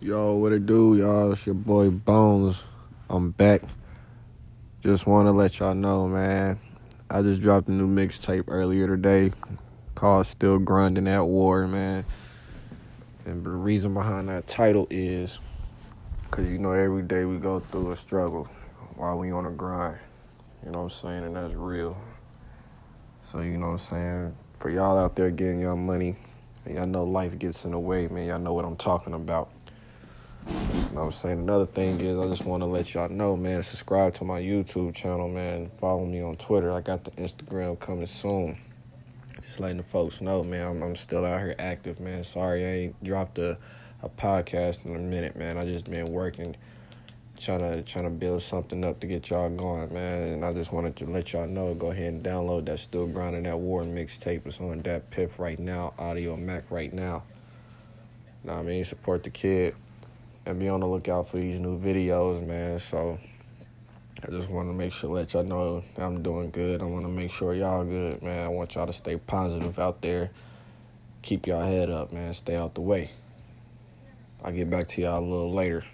Yo, what it do, y'all? It's your boy Bones. I'm back. Just want to let y'all know, man. I just dropped a new mixtape earlier today called Still Grinding at War, man. And the reason behind that title is because, you know, every day we go through a struggle while we on a grind. You know what I'm saying? And that's real. So, you know what I'm saying? For y'all out there getting your money, y'all know life gets in the way, man. Y'all know what I'm talking about. You know what I'm saying? Another thing is, I just want to let y'all know, man, subscribe to my YouTube channel, man. Follow me on Twitter. I got the Instagram coming soon. Just letting the folks know, man, I'm, I'm still out here active, man. Sorry I ain't dropped a, a podcast in a minute, man. I just been working, trying to trying to build something up to get y'all going, man. And I just wanted to let y'all know, go ahead and download that Still Grinding That War mixtape. It's on DatPiff right now, Audiomack right now. Know what I mean? Support the kid and be on the lookout for these new videos, man. So I just want to make sure let y'all know I'm doing good. I want to make sure y'all good, man. I want y'all to stay positive out there. Keep y'all head up, man. Stay out the way. I'll get back to y'all a little later.